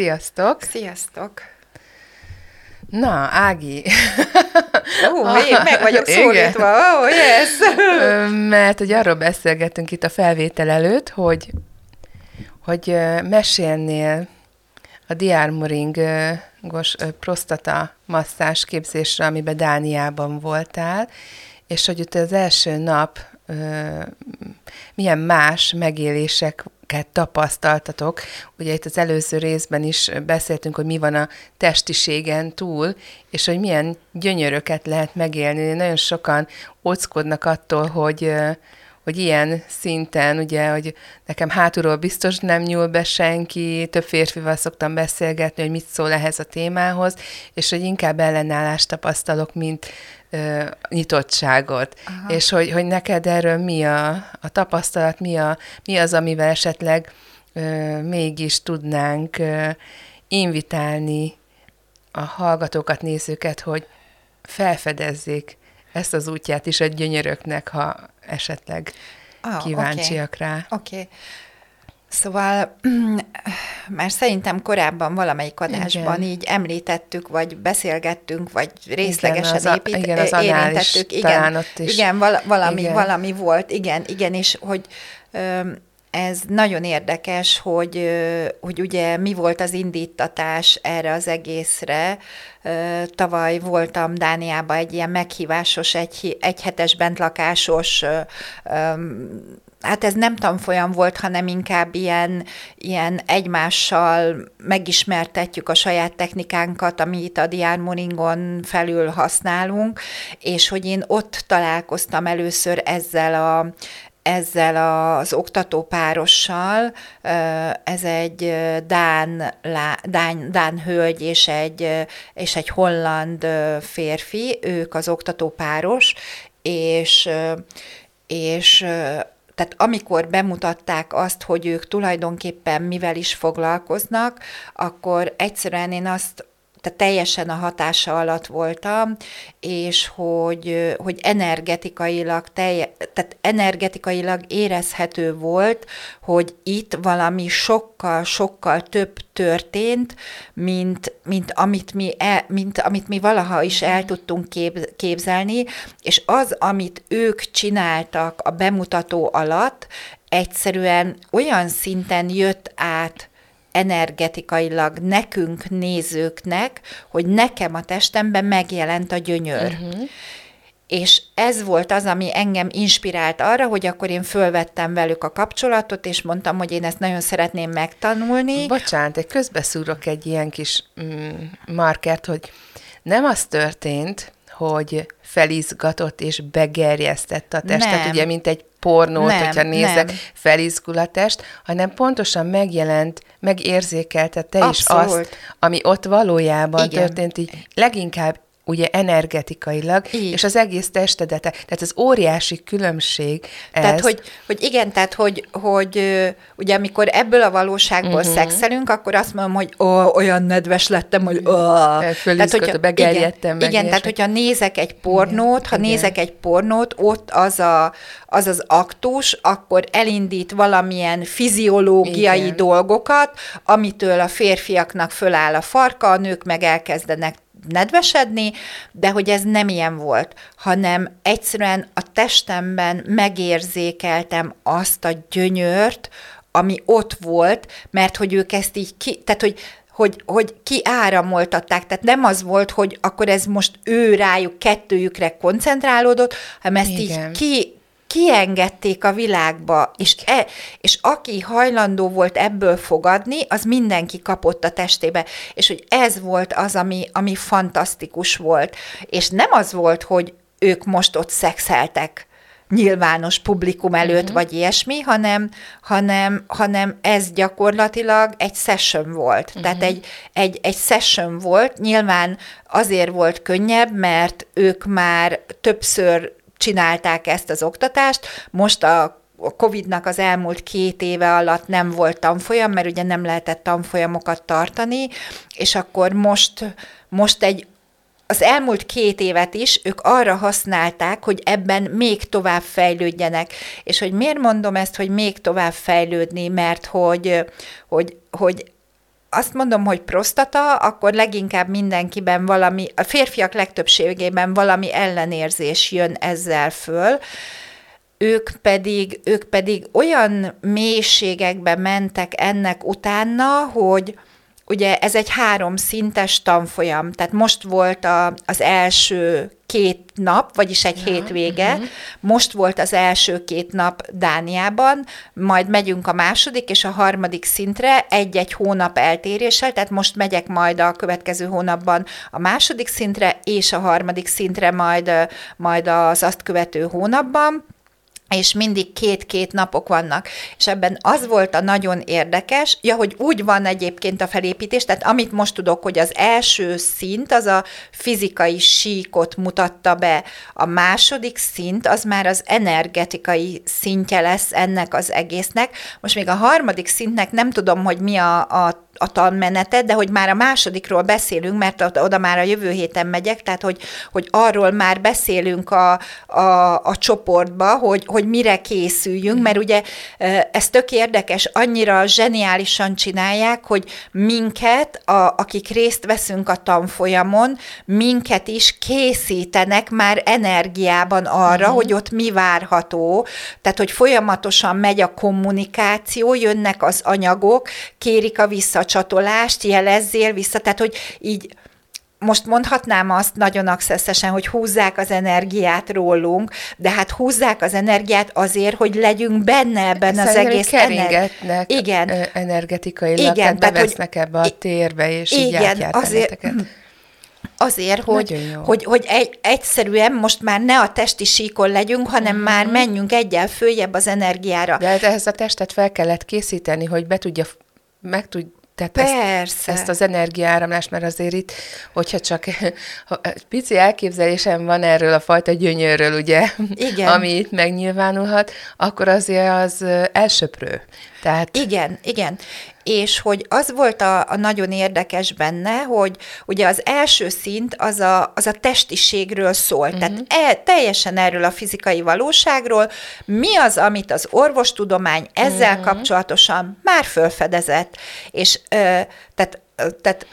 Sziasztok! Sziasztok! Na, Ági. Ó, uh, még meg vagyok szólítva, ó, oh, yes! Mert hogy arról beszélgettünk itt a felvétel előtt, hogy, hogy mesélnél a diármoringos prostata masszás képzésre, amiben Dániában voltál, és hogy ott az első nap milyen más megéléseket tapasztaltatok. Ugye itt az előző részben is beszéltünk, hogy mi van a testiségen túl, és hogy milyen gyönyöröket lehet megélni. Nagyon sokan ockodnak attól, hogy hogy ilyen szinten, ugye, hogy nekem hátulról biztos nem nyúl be senki, több férfival szoktam beszélgetni, hogy mit szól ehhez a témához, és hogy inkább ellenállást tapasztalok, mint ö, nyitottságot. Aha. És hogy, hogy neked erről mi a, a tapasztalat, mi, a, mi az, amivel esetleg ö, mégis tudnánk ö, invitálni a hallgatókat, nézőket, hogy felfedezzék ezt az útját is a gyönyöröknek, ha esetleg oh, kíváncsiak okay. rá. Oké. Okay. Szóval, már szerintem korábban valamelyik adásban igen. így említettük, vagy beszélgettünk, vagy részlegesen igen, az épít, igen, az érintettük. Igen, igen, val- valami, igen. valami volt, igen, igen, és hogy ez nagyon érdekes, hogy, hogy ugye mi volt az indítatás erre az egészre. Tavaly voltam Dániában egy ilyen meghívásos, egy, egyhetes bentlakásos hát ez nem tanfolyam volt, hanem inkább ilyen, ilyen egymással megismertetjük a saját technikánkat, amit a diármoringon felül használunk, és hogy én ott találkoztam először ezzel a, ezzel az oktatópárossal, ez egy Dán, Dán, Dán hölgy és egy, és egy holland férfi, ők az oktatópáros, és, és tehát amikor bemutatták azt, hogy ők tulajdonképpen mivel is foglalkoznak, akkor egyszerűen én azt tehát teljesen a hatása alatt voltam, és hogy, hogy energetikailag, telje, tehát energetikailag érezhető volt, hogy itt valami sokkal, sokkal több történt, mint, mint, amit, mi el, mint amit mi valaha is el tudtunk kép, képzelni, és az, amit ők csináltak a bemutató alatt, egyszerűen olyan szinten jött át energetikailag nekünk nézőknek, hogy nekem a testemben megjelent a gyönyör. Uh-huh. És ez volt az, ami engem inspirált arra, hogy akkor én fölvettem velük a kapcsolatot, és mondtam, hogy én ezt nagyon szeretném megtanulni. Bocsánat, egy közbeszúrok egy ilyen kis mm, markert, hogy nem az történt, hogy felizgatott és begerjesztett a testet, nem. ugye, mint egy pornót, nem, hogyha nézek, nem. felizgul a test, hanem pontosan megjelent, megérzékelte te Abszolút. is azt, ami ott valójában Igen. történt, így leginkább ugye energetikailag, Így. és az egész testedet. Tehát az óriási különbség ez. Tehát, hogy, hogy igen, tehát, hogy, hogy ugye amikor ebből a valóságból uh-huh. szexelünk, akkor azt mondom, hogy ó, olyan nedves lettem, hogy ó. Tehát, hogyha, begerjedtem igen, igen tehát hogyha nézek egy pornót, ha igen. nézek egy pornót, ott az, a, az az aktus, akkor elindít valamilyen fiziológiai igen. dolgokat, amitől a férfiaknak föláll a farka, a nők meg elkezdenek nedvesedni, de hogy ez nem ilyen volt, hanem egyszerűen a testemben megérzékeltem azt a gyönyört, ami ott volt, mert hogy ők ezt így ki, tehát hogy hogy, hogy kiáramoltatták, tehát nem az volt, hogy akkor ez most ő rájuk, kettőjükre koncentrálódott, hanem ezt Igen. így ki, kiengedték a világba, és, e, és aki hajlandó volt ebből fogadni, az mindenki kapott a testébe, és hogy ez volt az, ami, ami fantasztikus volt, és nem az volt, hogy ők most ott szexeltek, nyilvános publikum előtt, uh-huh. vagy ilyesmi, hanem, hanem, hanem ez gyakorlatilag egy session volt. Uh-huh. Tehát egy, egy, egy session volt, nyilván azért volt könnyebb, mert ők már többször csinálták ezt az oktatást, most a a Covid-nak az elmúlt két éve alatt nem volt tanfolyam, mert ugye nem lehetett tanfolyamokat tartani, és akkor most, most egy az elmúlt két évet is ők arra használták, hogy ebben még tovább fejlődjenek. És hogy miért mondom ezt, hogy még tovább fejlődni, mert hogy, hogy, hogy azt mondom, hogy prostata, akkor leginkább mindenkiben valami, a férfiak legtöbbségében valami ellenérzés jön ezzel föl, ők pedig, ők pedig olyan mélységekbe mentek ennek utána, hogy, ugye ez egy három szintes tanfolyam, tehát most volt a, az első két nap, vagyis egy ja, hétvége, uh-huh. most volt az első két nap Dániában, majd megyünk a második és a harmadik szintre egy-egy hónap eltéréssel, tehát most megyek majd a következő hónapban a második szintre, és a harmadik szintre majd, majd az azt követő hónapban, és mindig két-két napok vannak. És ebben az volt a nagyon érdekes, ja, hogy úgy van egyébként a felépítés, tehát amit most tudok, hogy az első szint az a fizikai síkot mutatta be, a második szint az már az energetikai szintje lesz ennek az egésznek. Most még a harmadik szintnek nem tudom, hogy mi a, a a tanmenetet, de hogy már a másodikról beszélünk, mert oda már a jövő héten megyek, tehát hogy, hogy arról már beszélünk a, a, a csoportba, hogy, hogy mire készüljünk, mert ugye ez tök érdekes, annyira zseniálisan csinálják, hogy minket, a, akik részt veszünk a tanfolyamon, minket is készítenek már energiában arra, uh-huh. hogy ott mi várható, tehát hogy folyamatosan megy a kommunikáció, jönnek az anyagok, kérik a vissza csatolást jelezzél vissza, tehát hogy így most mondhatnám azt nagyon accessesen, hogy húzzák az energiát rólunk, de hát húzzák az energiát azért, hogy legyünk benne ebben Szerintem az egész ener- igen. energetikailag, igen, tehát bevesznek hogy, ebbe a térbe, és igen, így azért, azért, hogy, hogy, hogy egy, egyszerűen most már ne a testi síkon legyünk, hanem uh-huh. már menjünk egyel följebb az energiára. De hát ehhez a testet fel kellett készíteni, hogy be tudja, meg tud, tehát Persze. Ezt, ezt az energiáramlást, mert azért itt, hogyha csak ha, pici elképzelésem van erről a fajta gyönyörről, ugye, Igen. ami itt megnyilvánulhat, akkor azért az elsöprő. Tehát... Igen, igen. És hogy az volt a, a nagyon érdekes benne, hogy ugye az első szint az a, az a testiségről szól, uh-huh. tehát e, teljesen erről a fizikai valóságról, mi az, amit az orvostudomány ezzel uh-huh. kapcsolatosan már felfedezett, és ö, tehát, tehát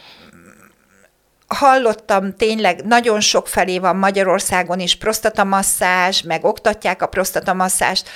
hallottam tényleg, nagyon sok felé van Magyarországon is prostatamasszázs, meg oktatják a prostatamaszzást.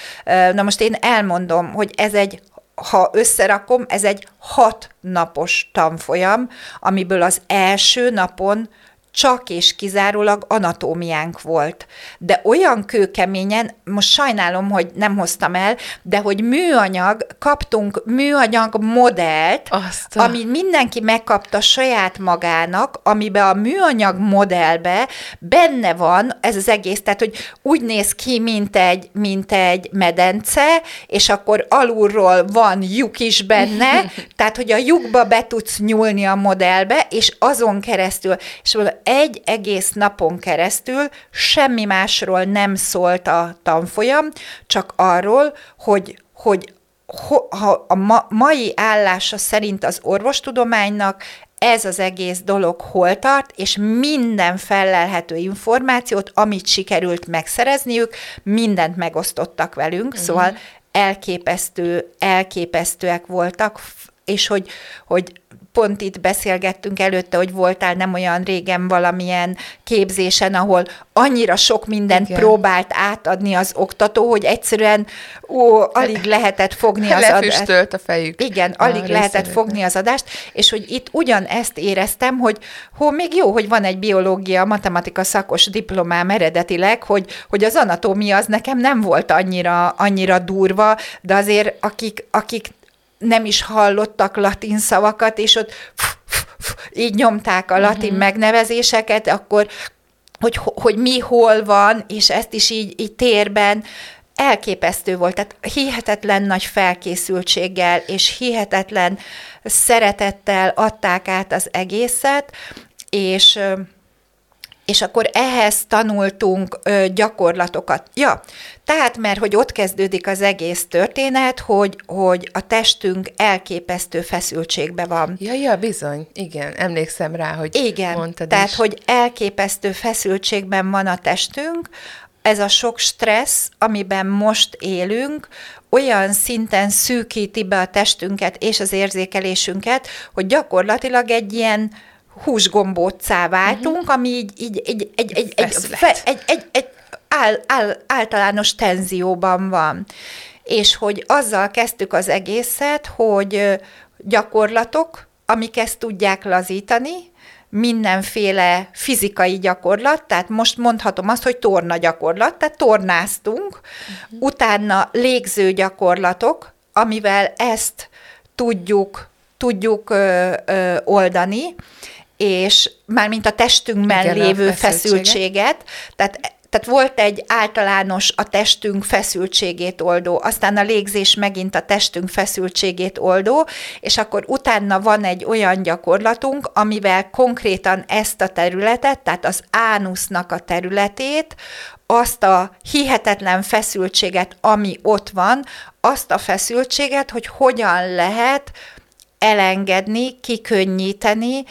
Na most én elmondom, hogy ez egy ha összerakom, ez egy hat napos tanfolyam, amiből az első napon csak és kizárólag anatómiánk volt. De olyan kőkeményen, most sajnálom, hogy nem hoztam el, de hogy műanyag, kaptunk műanyag modellt, Azt a... ami mindenki megkapta saját magának, amiben a műanyag modellbe benne van ez az egész, tehát hogy úgy néz ki, mint egy, mint egy medence, és akkor alulról van lyuk is benne, tehát hogy a lyukba be tudsz nyúlni a modellbe, és azon keresztül, és egy egész napon keresztül semmi másról nem szólt a tanfolyam, csak arról, hogy, hogy ha a ma, mai állása szerint az orvostudománynak ez az egész dolog hol tart, és minden felelhető információt, amit sikerült megszerezniük, mindent megosztottak velünk, uh-huh. szóval elképesztő, elképesztőek voltak, és hogy, hogy pont itt beszélgettünk előtte, hogy voltál nem olyan régen valamilyen képzésen, ahol annyira sok mindent Igen. próbált átadni az oktató, hogy egyszerűen ó, alig lehetett fogni az adást. a fejük. Igen, alig lehetett fogni az adást, és hogy itt ugyan ezt éreztem, hogy hó, még jó, hogy van egy biológia, matematika szakos diplomám eredetileg, hogy, hogy az anatómia az nekem nem volt annyira, annyira durva, de azért akik, akik nem is hallottak latin szavakat, és ott így nyomták a latin uh-huh. megnevezéseket, akkor hogy, hogy mi hol van, és ezt is így, így térben elképesztő volt, tehát hihetetlen nagy felkészültséggel és hihetetlen szeretettel adták át az egészet, és és akkor ehhez tanultunk ö, gyakorlatokat. Ja, tehát mert hogy ott kezdődik az egész történet, hogy, hogy a testünk elképesztő feszültségbe van. Ja, ja, bizony, igen, emlékszem rá, hogy igen, mondtad tehát is. hogy elképesztő feszültségben van a testünk, ez a sok stressz, amiben most élünk, olyan szinten szűkíti be a testünket és az érzékelésünket, hogy gyakorlatilag egy ilyen húsgombóccá váltunk, uh-huh. ami így, így, így egy, egy, egy, fe, egy, egy, egy áll, áll, általános tenzióban van. És hogy azzal kezdtük az egészet, hogy gyakorlatok, amik ezt tudják lazítani, mindenféle fizikai gyakorlat, tehát most mondhatom azt, hogy torna gyakorlat, tehát tornáztunk, uh-huh. utána légző gyakorlatok, amivel ezt tudjuk, tudjuk ö, ö, oldani, és mármint a testünkben Igen, lévő feszültséget. feszültséget, tehát tehát volt egy általános a testünk feszültségét oldó, aztán a légzés megint a testünk feszültségét oldó, és akkor utána van egy olyan gyakorlatunk, amivel konkrétan ezt a területet, tehát az ánusznak a területét, azt a hihetetlen feszültséget, ami ott van, azt a feszültséget, hogy hogyan lehet elengedni, kikönnyíteni,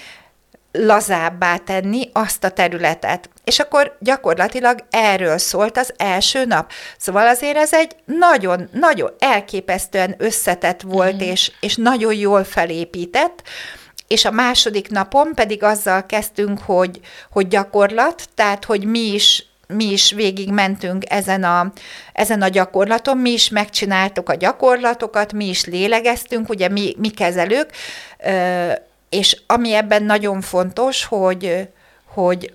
lazábbá tenni azt a területet. És akkor gyakorlatilag erről szólt az első nap. Szóval azért ez egy nagyon, nagyon elképesztően összetett volt, mm. és, és nagyon jól felépített, és a második napon pedig azzal kezdtünk, hogy, hogy gyakorlat, tehát hogy mi is mi is végig mentünk ezen a, ezen a gyakorlaton, mi is megcsináltuk a gyakorlatokat, mi is lélegeztünk, ugye mi, mi kezelők, és ami ebben nagyon fontos, hogy, hogy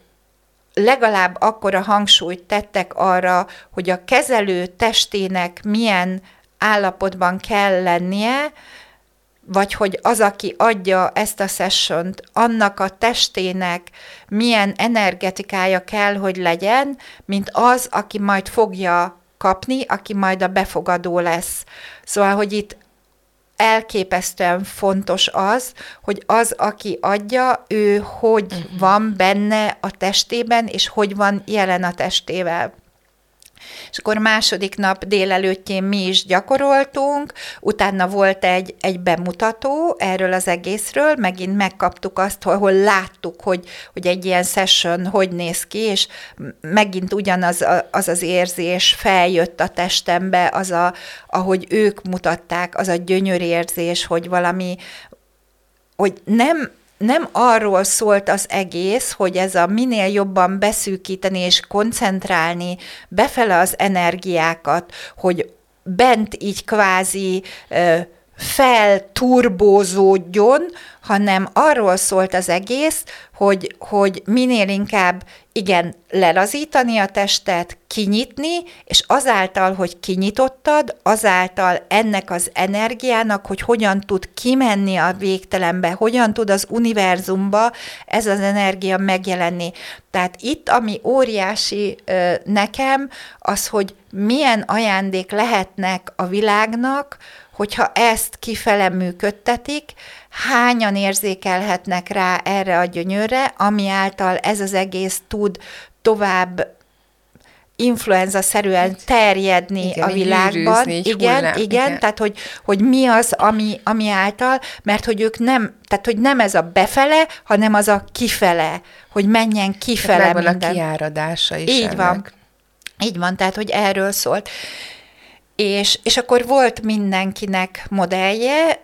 legalább akkora hangsúlyt tettek arra, hogy a kezelő testének milyen állapotban kell lennie, vagy hogy az, aki adja ezt a sessiont, annak a testének milyen energetikája kell, hogy legyen, mint az, aki majd fogja kapni, aki majd a befogadó lesz. Szóval, hogy itt elképesztően fontos az, hogy az, aki adja, ő hogy uh-huh. van benne a testében, és hogy van jelen a testével. És akkor második nap délelőttjén mi is gyakoroltunk, utána volt egy, egy bemutató erről az egészről, megint megkaptuk azt, ahol láttuk, hogy, hogy egy ilyen session hogy néz ki, és megint ugyanaz az az érzés feljött a testembe, az a, ahogy ők mutatták, az a gyönyörérzés, hogy valami, hogy nem nem arról szólt az egész, hogy ez a minél jobban beszűkíteni és koncentrálni befele az energiákat, hogy bent így kvázi felturbózódjon, hanem arról szólt az egész, hogy, hogy minél inkább igen, lelazítani a testet, kinyitni, és azáltal, hogy kinyitottad, azáltal ennek az energiának, hogy hogyan tud kimenni a végtelenbe, hogyan tud az univerzumba ez az energia megjelenni. Tehát itt, ami óriási ö, nekem, az, hogy milyen ajándék lehetnek a világnak, hogyha ezt kifele működtetik, hányan érzékelhetnek rá erre a gyönyörre, ami által ez az egész tud tovább influenza-szerűen terjedni igen, a világban. Űrűzni, igen, hullám, igen, igen, tehát hogy, hogy mi az, ami, ami által, mert hogy ők nem, tehát hogy nem ez a befele, hanem az a kifele, hogy menjen kifele tehát minden. a kiáradása is Így ennek. van. Így van, tehát hogy erről szólt. És, és akkor volt mindenkinek modellje,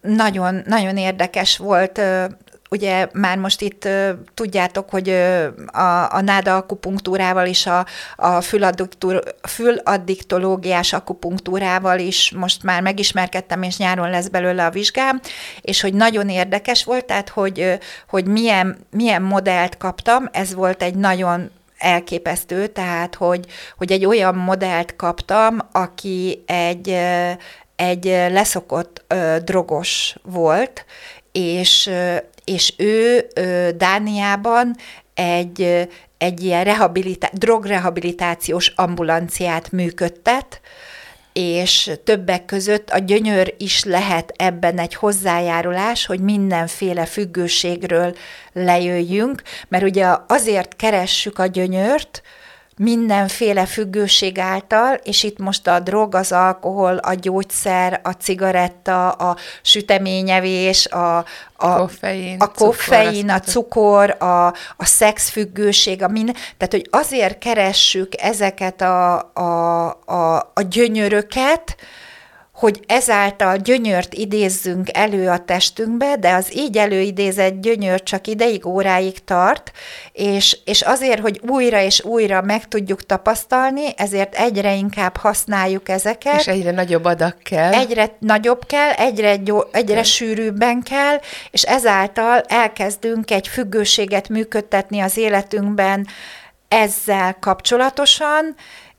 nagyon, nagyon érdekes volt ugye már most itt tudjátok, hogy a, a náda akupunktúrával is, a, a füladdiktológiás akupunktúrával is most már megismerkedtem, és nyáron lesz belőle a vizsgám, és hogy nagyon érdekes volt, tehát hogy, hogy milyen, milyen modellt kaptam, ez volt egy nagyon elképesztő, tehát hogy, hogy egy olyan modellt kaptam, aki egy, egy leszokott drogos volt, és, és ő Dániában egy, egy ilyen rehabilitá- drogrehabilitációs ambulanciát működtet, és többek között a gyönyör is lehet ebben egy hozzájárulás, hogy mindenféle függőségről lejöjjünk, mert ugye azért keressük a gyönyört, mindenféle függőség által, és itt most a drog, az alkohol, a gyógyszer, a cigaretta, a süteményevés, a, a koffein, a, koffein, cukor, a, cukor, a, a szexfüggőség, a minden, tehát hogy azért keressük ezeket a, a, a, a gyönyöröket, hogy ezáltal gyönyört idézzünk elő a testünkbe, de az így előidézett gyönyör csak ideig, óráig tart, és, és azért, hogy újra és újra meg tudjuk tapasztalni, ezért egyre inkább használjuk ezeket. És egyre nagyobb adag kell. Egyre nagyobb kell, egyre, gyó, egyre sűrűbben kell, és ezáltal elkezdünk egy függőséget működtetni az életünkben ezzel kapcsolatosan,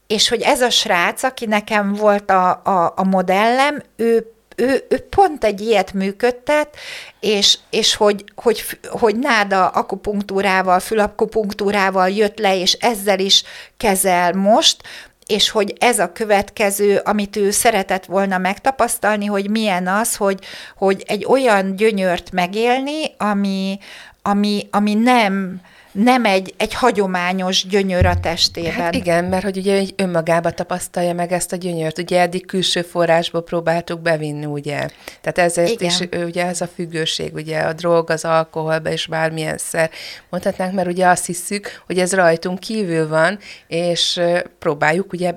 és hogy ez a srác, aki nekem volt a, a, a modellem, ő ő, ő pont egy ilyet működtet, és, és hogy, hogy, hogy náda akupunktúrával, fülakupunktúrával jött le, és ezzel is kezel most, és hogy ez a következő, amit ő szeretett volna megtapasztalni, hogy milyen az, hogy, hogy egy olyan gyönyört megélni, ami, ami, ami nem, nem egy, egy hagyományos gyönyör a testében. Hát igen, mert hogy ugye önmagába tapasztalja meg ezt a gyönyört. Ugye eddig külső forrásból próbáltuk bevinni, ugye. Tehát ezért igen. is ugye ez a függőség, ugye a drog, az alkoholba és bármilyen szer mondhatnánk, mert ugye azt hiszük, hogy ez rajtunk kívül van, és próbáljuk ugye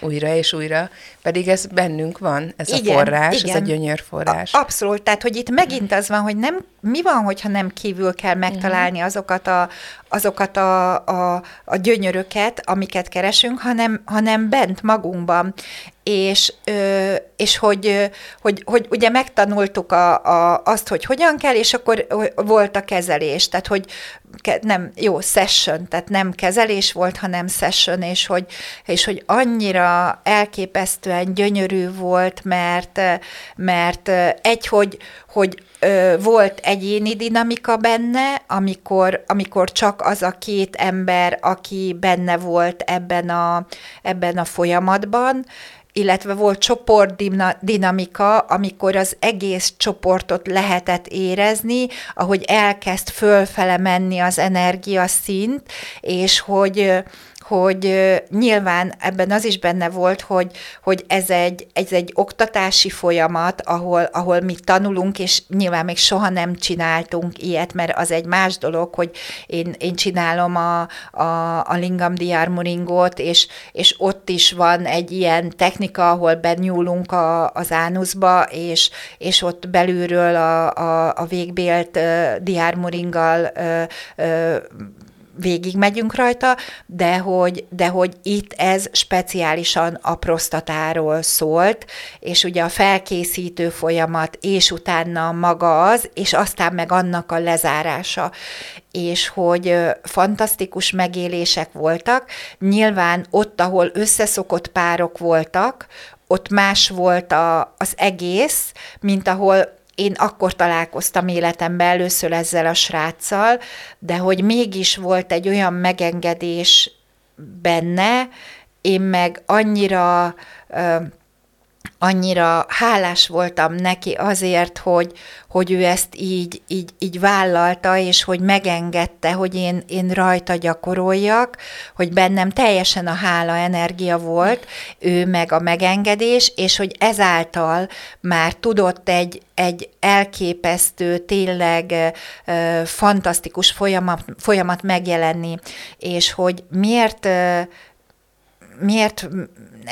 újra és újra, pedig ez bennünk van, ez igen, a forrás, igen. ez a gyönyörforrás. A, abszolút, tehát hogy itt megint az van, hogy nem, mi van, hogyha nem kívül kell megtalálni azokat a, azokat a, a, a gyönyöröket, amiket keresünk, hanem, hanem bent magunkban. És, és hogy, hogy, hogy ugye megtanultuk a, a, azt, hogy hogyan kell, és akkor volt a kezelés, tehát hogy nem, jó, session, tehát nem kezelés volt, hanem session, és hogy, és hogy annyira elképesztően gyönyörű volt, mert, mert egy, hogy, hogy volt egyéni dinamika benne, amikor, amikor csak az a két ember, aki benne volt ebben a, ebben a folyamatban, illetve volt csoportdinamika, amikor az egész csoportot lehetett érezni, ahogy elkezd fölfele menni az energiaszint, és hogy hogy nyilván ebben az is benne volt, hogy, hogy ez, egy, ez egy oktatási folyamat, ahol, ahol mi tanulunk, és nyilván még soha nem csináltunk ilyet, mert az egy más dolog, hogy én, én csinálom a, a, a Lingam Diarmuringot, és, és ott is van egy ilyen technika, ahol benyúlunk a, az ánuszba, és, és ott belülről a, a, a végbélt uh, diármuringgal uh, uh, végig megyünk rajta, de hogy, de hogy itt ez speciálisan a prostatáról szólt, és ugye a felkészítő folyamat, és utána maga az, és aztán meg annak a lezárása és hogy fantasztikus megélések voltak. Nyilván ott, ahol összeszokott párok voltak, ott más volt a, az egész, mint ahol én akkor találkoztam életemben először ezzel a sráccal, de hogy mégis volt egy olyan megengedés benne, én meg annyira annyira hálás voltam neki azért, hogy, hogy ő ezt így, így, így vállalta, és hogy megengedte, hogy én, én rajta gyakoroljak, hogy bennem teljesen a hála energia volt, ő meg a megengedés, és hogy ezáltal már tudott egy, egy elképesztő, tényleg uh, fantasztikus folyamat, folyamat megjelenni, és hogy miért uh, miért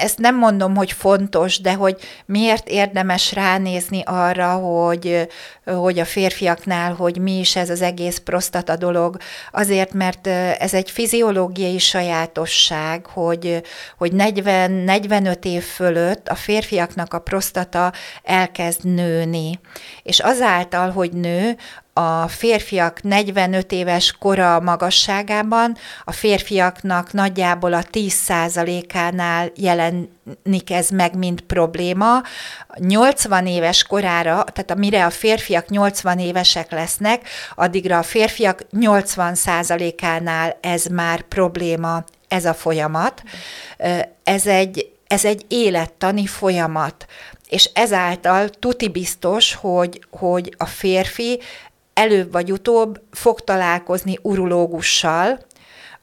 ezt nem mondom, hogy fontos, de hogy miért érdemes ránézni arra, hogy, hogy a férfiaknál, hogy mi is ez az egész prostata dolog. Azért, mert ez egy fiziológiai sajátosság, hogy, hogy 40-45 év fölött a férfiaknak a prostata elkezd nőni. És azáltal, hogy nő, a férfiak 45 éves kora magasságában, a férfiaknak nagyjából a 10%-ánál jelenik ez meg, mint probléma. 80 éves korára, tehát amire a férfiak 80 évesek lesznek, addigra a férfiak 80%-ánál ez már probléma, ez a folyamat. Ez egy, ez egy élettani folyamat és ezáltal tuti biztos, hogy, hogy a férfi előbb vagy utóbb fog találkozni urológussal,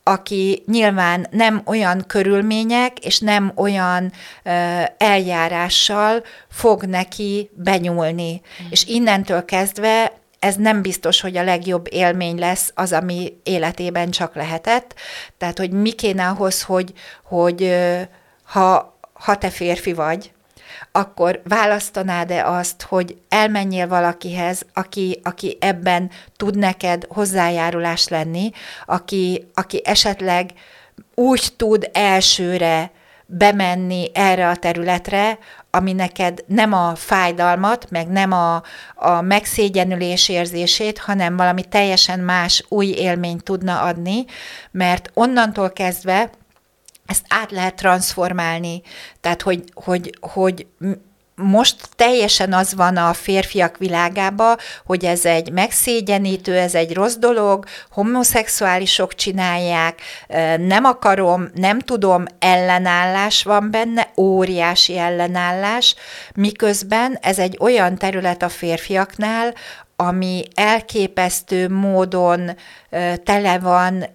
aki nyilván nem olyan körülmények és nem olyan ö, eljárással fog neki benyúlni. Mm. És innentől kezdve ez nem biztos, hogy a legjobb élmény lesz az, ami életében csak lehetett. Tehát, hogy mi kéne ahhoz, hogy, hogy ha, ha te férfi vagy, akkor választanád-e azt, hogy elmenjél valakihez, aki, aki ebben tud neked hozzájárulás lenni, aki, aki esetleg úgy tud elsőre bemenni erre a területre, ami neked nem a fájdalmat, meg nem a, a megszégyenülés érzését, hanem valami teljesen más új élményt tudna adni, mert onnantól kezdve ezt át lehet transformálni. Tehát, hogy, hogy, hogy most teljesen az van a férfiak világába, hogy ez egy megszégyenítő, ez egy rossz dolog, homoszexuálisok csinálják, nem akarom, nem tudom, ellenállás van benne, óriási ellenállás, miközben ez egy olyan terület a férfiaknál, ami elképesztő módon tele van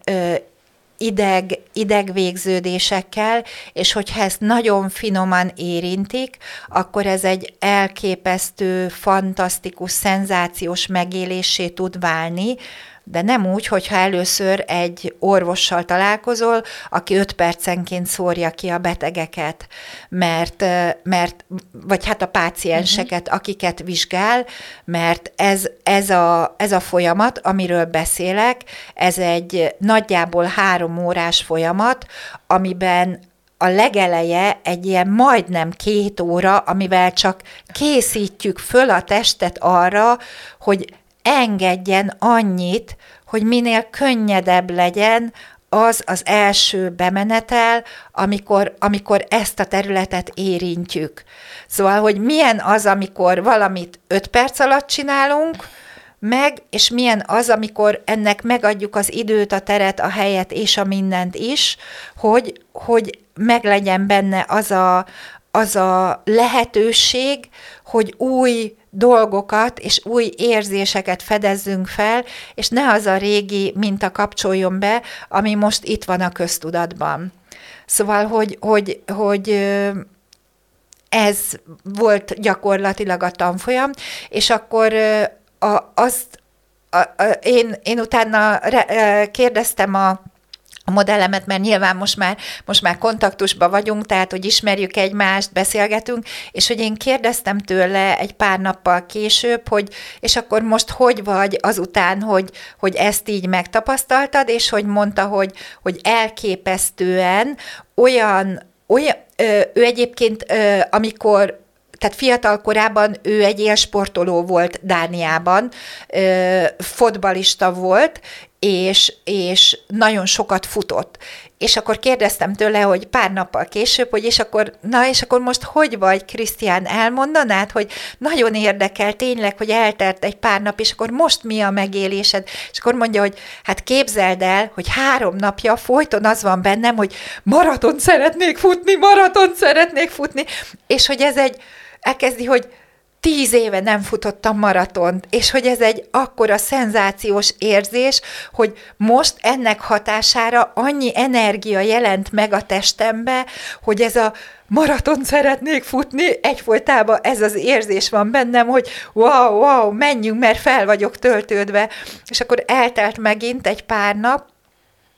ideg, idegvégződésekkel, és hogyha ezt nagyon finoman érintik, akkor ez egy elképesztő, fantasztikus, szenzációs megélésé tud válni, de nem úgy, hogyha először egy orvossal találkozol, aki öt percenként szórja ki a betegeket, mert, mert vagy hát a pácienseket, uh-huh. akiket vizsgál, mert ez, ez, a, ez a folyamat, amiről beszélek, ez egy nagyjából három órás folyamat, amiben a legeleje egy ilyen majdnem két óra, amivel csak készítjük föl a testet arra, hogy engedjen annyit, hogy minél könnyedebb legyen az az első bemenetel, amikor, amikor ezt a területet érintjük. Szóval, hogy milyen az, amikor valamit öt perc alatt csinálunk, meg, és milyen az, amikor ennek megadjuk az időt, a teret, a helyet és a mindent is, hogy, hogy meglegyen benne az a, az a lehetőség, hogy új dolgokat és új érzéseket fedezzünk fel, és ne az a régi minta kapcsoljon be, ami most itt van a köztudatban. Szóval, hogy, hogy, hogy ez volt gyakorlatilag a tanfolyam, és akkor a, azt a, a, én, én utána re, kérdeztem a modellemet, mert nyilván most már, most már kontaktusban vagyunk, tehát hogy ismerjük egymást, beszélgetünk, és hogy én kérdeztem tőle egy pár nappal később, hogy és akkor most hogy vagy azután, hogy, hogy ezt így megtapasztaltad, és hogy mondta, hogy, hogy elképesztően olyan, olyan ő egyébként, amikor tehát fiatal korában ő egy élsportoló volt Dániában, fotbalista volt, és, és nagyon sokat futott. És akkor kérdeztem tőle, hogy pár nappal később, hogy és akkor, na és akkor most hogy vagy, Krisztián, elmondanád, hogy nagyon érdekel tényleg, hogy eltelt egy pár nap, és akkor most mi a megélésed? És akkor mondja, hogy hát képzeld el, hogy három napja folyton az van bennem, hogy maraton szeretnék futni, maraton szeretnék futni, és hogy ez egy, elkezdi, hogy tíz éve nem futottam maratont, és hogy ez egy akkora szenzációs érzés, hogy most ennek hatására annyi energia jelent meg a testembe, hogy ez a maraton szeretnék futni, egyfolytában ez az érzés van bennem, hogy wow, wow, menjünk, mert fel vagyok töltődve. És akkor eltelt megint egy pár nap,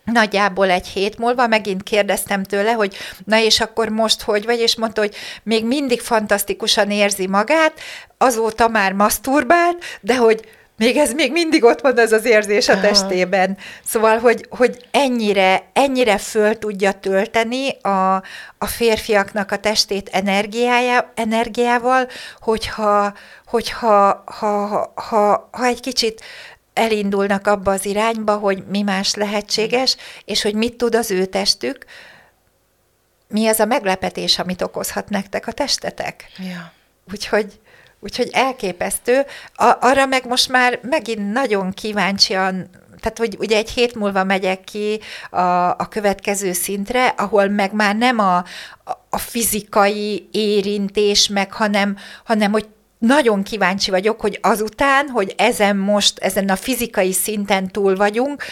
Nagyjából egy hét múlva megint kérdeztem tőle, hogy na és akkor most hogy vagy, és mondta, hogy még mindig fantasztikusan érzi magát, azóta már maszturbált, de hogy még ez még mindig ott van ez az érzés a testében. Szóval, hogy, hogy ennyire, ennyire föl tudja tölteni a, a férfiaknak a testét energiája, energiával, hogyha, hogyha ha, ha, ha, ha egy kicsit elindulnak abba az irányba, hogy mi más lehetséges, és hogy mit tud az ő testük, mi az a meglepetés, amit okozhat nektek a testetek. Ja. Úgyhogy, úgyhogy elképesztő. A, arra meg most már megint nagyon kíváncsian, tehát hogy ugye egy hét múlva megyek ki a, a következő szintre, ahol meg már nem a, a, fizikai érintés meg, hanem, hanem hogy nagyon kíváncsi vagyok, hogy azután, hogy ezen most, ezen a fizikai szinten túl vagyunk,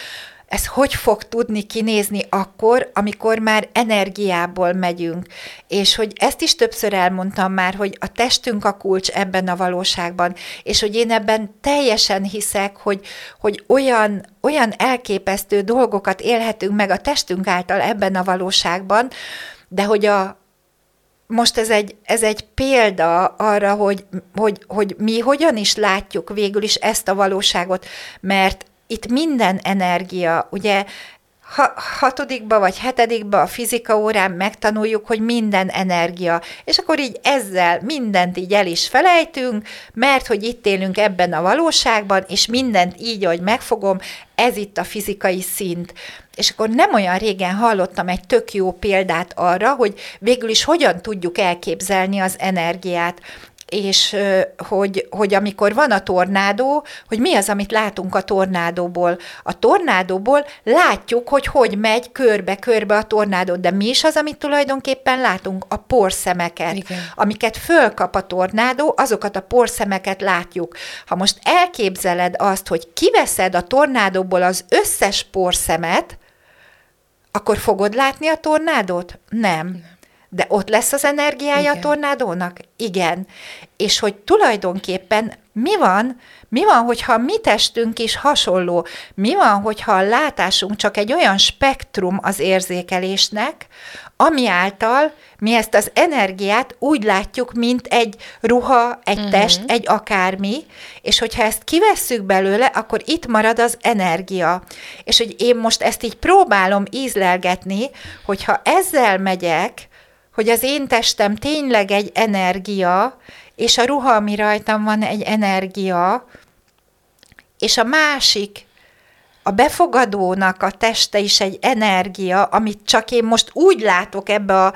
ez hogy fog tudni kinézni akkor, amikor már energiából megyünk. És hogy ezt is többször elmondtam már, hogy a testünk a kulcs ebben a valóságban, és hogy én ebben teljesen hiszek, hogy, hogy olyan, olyan elképesztő dolgokat élhetünk meg a testünk által ebben a valóságban, de hogy a, most ez egy, ez egy példa arra, hogy, hogy, hogy mi hogyan is látjuk végül is ezt a valóságot, mert itt minden energia, ugye ha, hatodikba vagy hetedikba a fizika órán megtanuljuk, hogy minden energia, és akkor így ezzel mindent így el is felejtünk, mert hogy itt élünk ebben a valóságban, és mindent így, ahogy megfogom, ez itt a fizikai szint. És akkor nem olyan régen hallottam egy tök jó példát arra, hogy végül is hogyan tudjuk elképzelni az energiát és hogy, hogy amikor van a tornádó, hogy mi az, amit látunk a tornádóból. A tornádóból látjuk, hogy hogy megy körbe-körbe a tornádó, de mi is az, amit tulajdonképpen látunk? A porszemeket, Igen. amiket fölkap a tornádó, azokat a porszemeket látjuk. Ha most elképzeled azt, hogy kiveszed a tornádóból az összes porszemet, akkor fogod látni a tornádót? Nem. De ott lesz az energiája Igen. a tornádónak? Igen. És hogy tulajdonképpen mi van, mi van, hogyha a mi testünk is hasonló? Mi van, hogyha a látásunk csak egy olyan spektrum az érzékelésnek, ami által mi ezt az energiát úgy látjuk, mint egy ruha, egy uh-huh. test, egy akármi, és hogyha ezt kivesszük belőle, akkor itt marad az energia. És hogy én most ezt így próbálom ízlelgetni, hogyha ezzel megyek, hogy az én testem tényleg egy energia, és a ruha, ami rajtam van, egy energia, és a másik, a befogadónak a teste is egy energia, amit csak én most úgy látok ebbe a,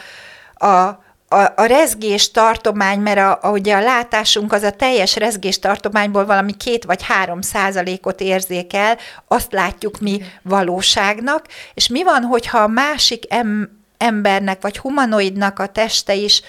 a a, a rezgés tartomány, mert a, a, ugye a látásunk az a teljes rezgés tartományból valami két vagy három százalékot érzékel, azt látjuk mi valóságnak, és mi van, hogyha a másik em, embernek, vagy humanoidnak a teste is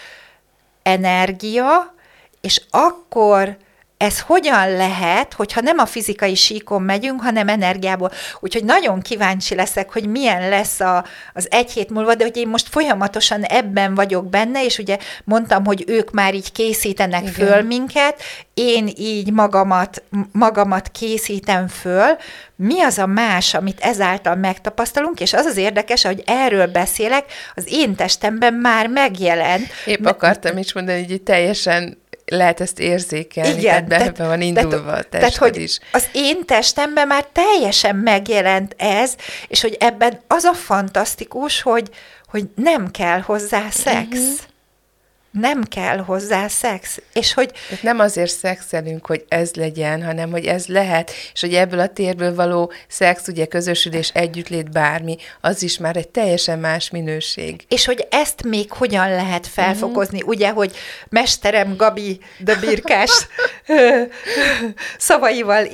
energia, és akkor ez hogyan lehet, hogyha nem a fizikai síkon megyünk, hanem energiából. Úgyhogy nagyon kíváncsi leszek, hogy milyen lesz a, az egy hét múlva, de hogy én most folyamatosan ebben vagyok benne, és ugye mondtam, hogy ők már így készítenek Igen. föl minket, én így magamat, magamat készítem föl, mi az a más, amit ezáltal megtapasztalunk, és az az érdekes, hogy erről beszélek, az én testemben már megjelent. Épp akartam is mondani, hogy teljesen lehet ezt érzékelni, Igen, tehát be, be van indulva tehát, a tehát, hogy is. az én testemben már teljesen megjelent ez, és hogy ebben az a fantasztikus, hogy, hogy nem kell hozzá szex. Uh-huh nem kell hozzá szex. És hogy... Tehát nem azért szexelünk, hogy ez legyen, hanem hogy ez lehet, és hogy ebből a térből való szex, ugye közösülés, együttlét, bármi, az is már egy teljesen más minőség. És hogy ezt még hogyan lehet felfokozni, uh-huh. ugye, hogy mesterem Gabi de Birkás szavaival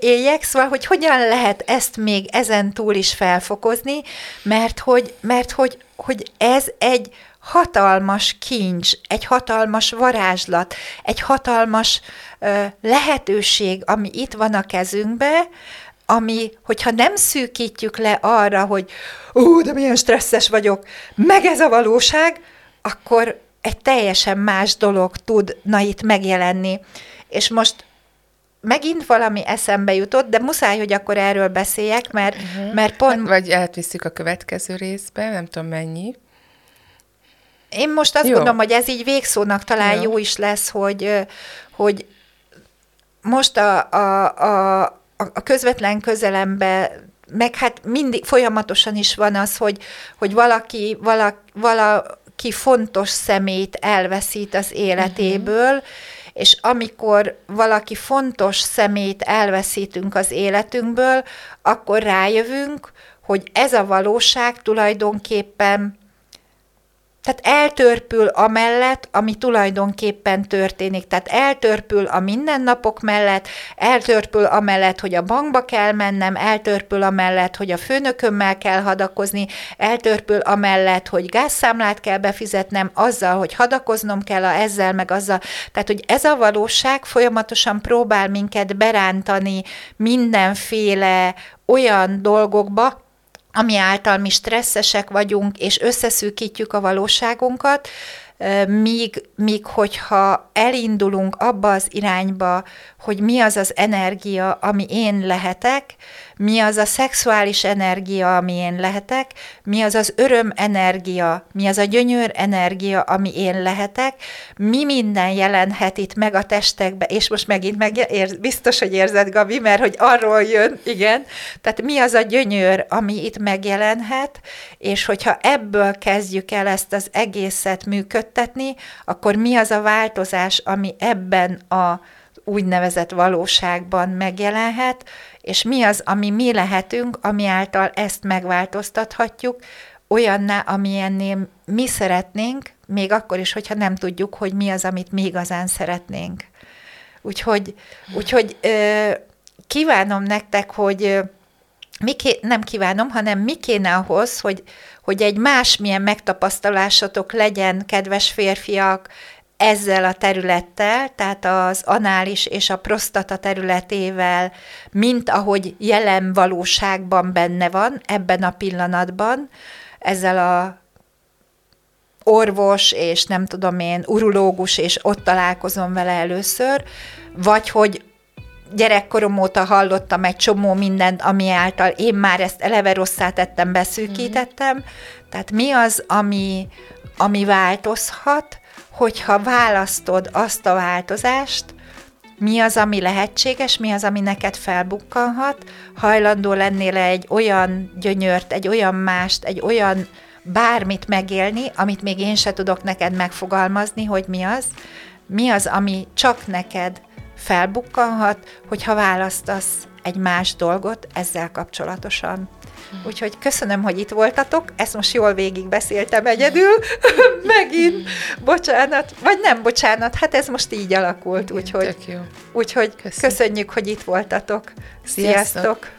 éljek, szóval, hogy hogyan lehet ezt még ezen túl is felfokozni, mert hogy, mert hogy, hogy ez egy hatalmas kincs, egy hatalmas varázslat, egy hatalmas ö, lehetőség, ami itt van a kezünkbe, ami, hogyha nem szűkítjük le arra, hogy ú, de milyen stresszes vagyok, meg ez a valóság, akkor egy teljesen más dolog tudna itt megjelenni. És most megint valami eszembe jutott, de muszáj, hogy akkor erről beszéljek, mert, uh-huh. mert pont... Hát, vagy elviszük a következő részbe, nem tudom mennyi. Én most azt jó. gondolom, hogy ez így végszónak talán jó, jó is lesz, hogy, hogy most a, a, a, a közvetlen közelembe meg hát mindig folyamatosan is van az, hogy, hogy valaki, vala, valaki fontos szemét elveszít az életéből, uh-huh. és amikor valaki fontos szemét elveszítünk az életünkből, akkor rájövünk, hogy ez a valóság tulajdonképpen tehát eltörpül amellett, ami tulajdonképpen történik. Tehát eltörpül a mindennapok mellett, eltörpül amellett, hogy a bankba kell mennem, eltörpül amellett, hogy a főnökömmel kell hadakozni, eltörpül amellett, hogy gázszámlát kell befizetnem, azzal, hogy hadakoznom kell a ezzel, meg azzal. Tehát, hogy ez a valóság folyamatosan próbál minket berántani mindenféle olyan dolgokba, ami által mi stresszesek vagyunk, és összeszűkítjük a valóságunkat, míg, míg hogyha elindulunk abba az irányba, hogy mi az az energia, ami én lehetek, mi az a szexuális energia, ami én lehetek, mi az az öröm energia, mi az a gyönyör energia, ami én lehetek, mi minden jelenhet itt meg a testekbe, és most megint meg ér, biztos, hogy érzed, Gabi, mert hogy arról jön, igen, tehát mi az a gyönyör, ami itt megjelenhet, és hogyha ebből kezdjük el ezt az egészet működtetni, akkor mi az a változás, ami ebben a úgynevezett valóságban megjelenhet, és mi az, ami mi lehetünk, ami által ezt megváltoztathatjuk, olyanná, amilyennél mi szeretnénk, még akkor is, hogyha nem tudjuk, hogy mi az, amit mi igazán szeretnénk. Úgyhogy, úgyhogy ö, kívánom nektek, hogy mi ké, nem kívánom, hanem mi kéne ahhoz, hogy, hogy egy másmilyen megtapasztalásatok legyen, kedves férfiak, ezzel a területtel, tehát az anális és a prostata területével, mint ahogy jelen valóságban benne van, ebben a pillanatban, ezzel a orvos, és nem tudom én, urológus, és ott találkozom vele először, vagy hogy gyerekkorom óta hallottam egy csomó mindent, ami által én már ezt eleve rosszá tettem, beszűkítettem. Mm-hmm. Tehát mi az, ami, ami változhat, hogyha választod azt a változást, mi az, ami lehetséges, mi az, ami neked felbukkanhat, hajlandó lennél egy olyan gyönyört, egy olyan mást, egy olyan bármit megélni, amit még én se tudok neked megfogalmazni, hogy mi az, mi az, ami csak neked felbukkanhat, hogyha választasz egy más dolgot ezzel kapcsolatosan. Úgyhogy köszönöm, hogy itt voltatok, ezt most jól végig beszéltem egyedül, megint, bocsánat, vagy nem bocsánat, hát ez most így alakult, úgyhogy, úgyhogy köszönjük, hogy itt voltatok. Sziasztok! Sziasztok.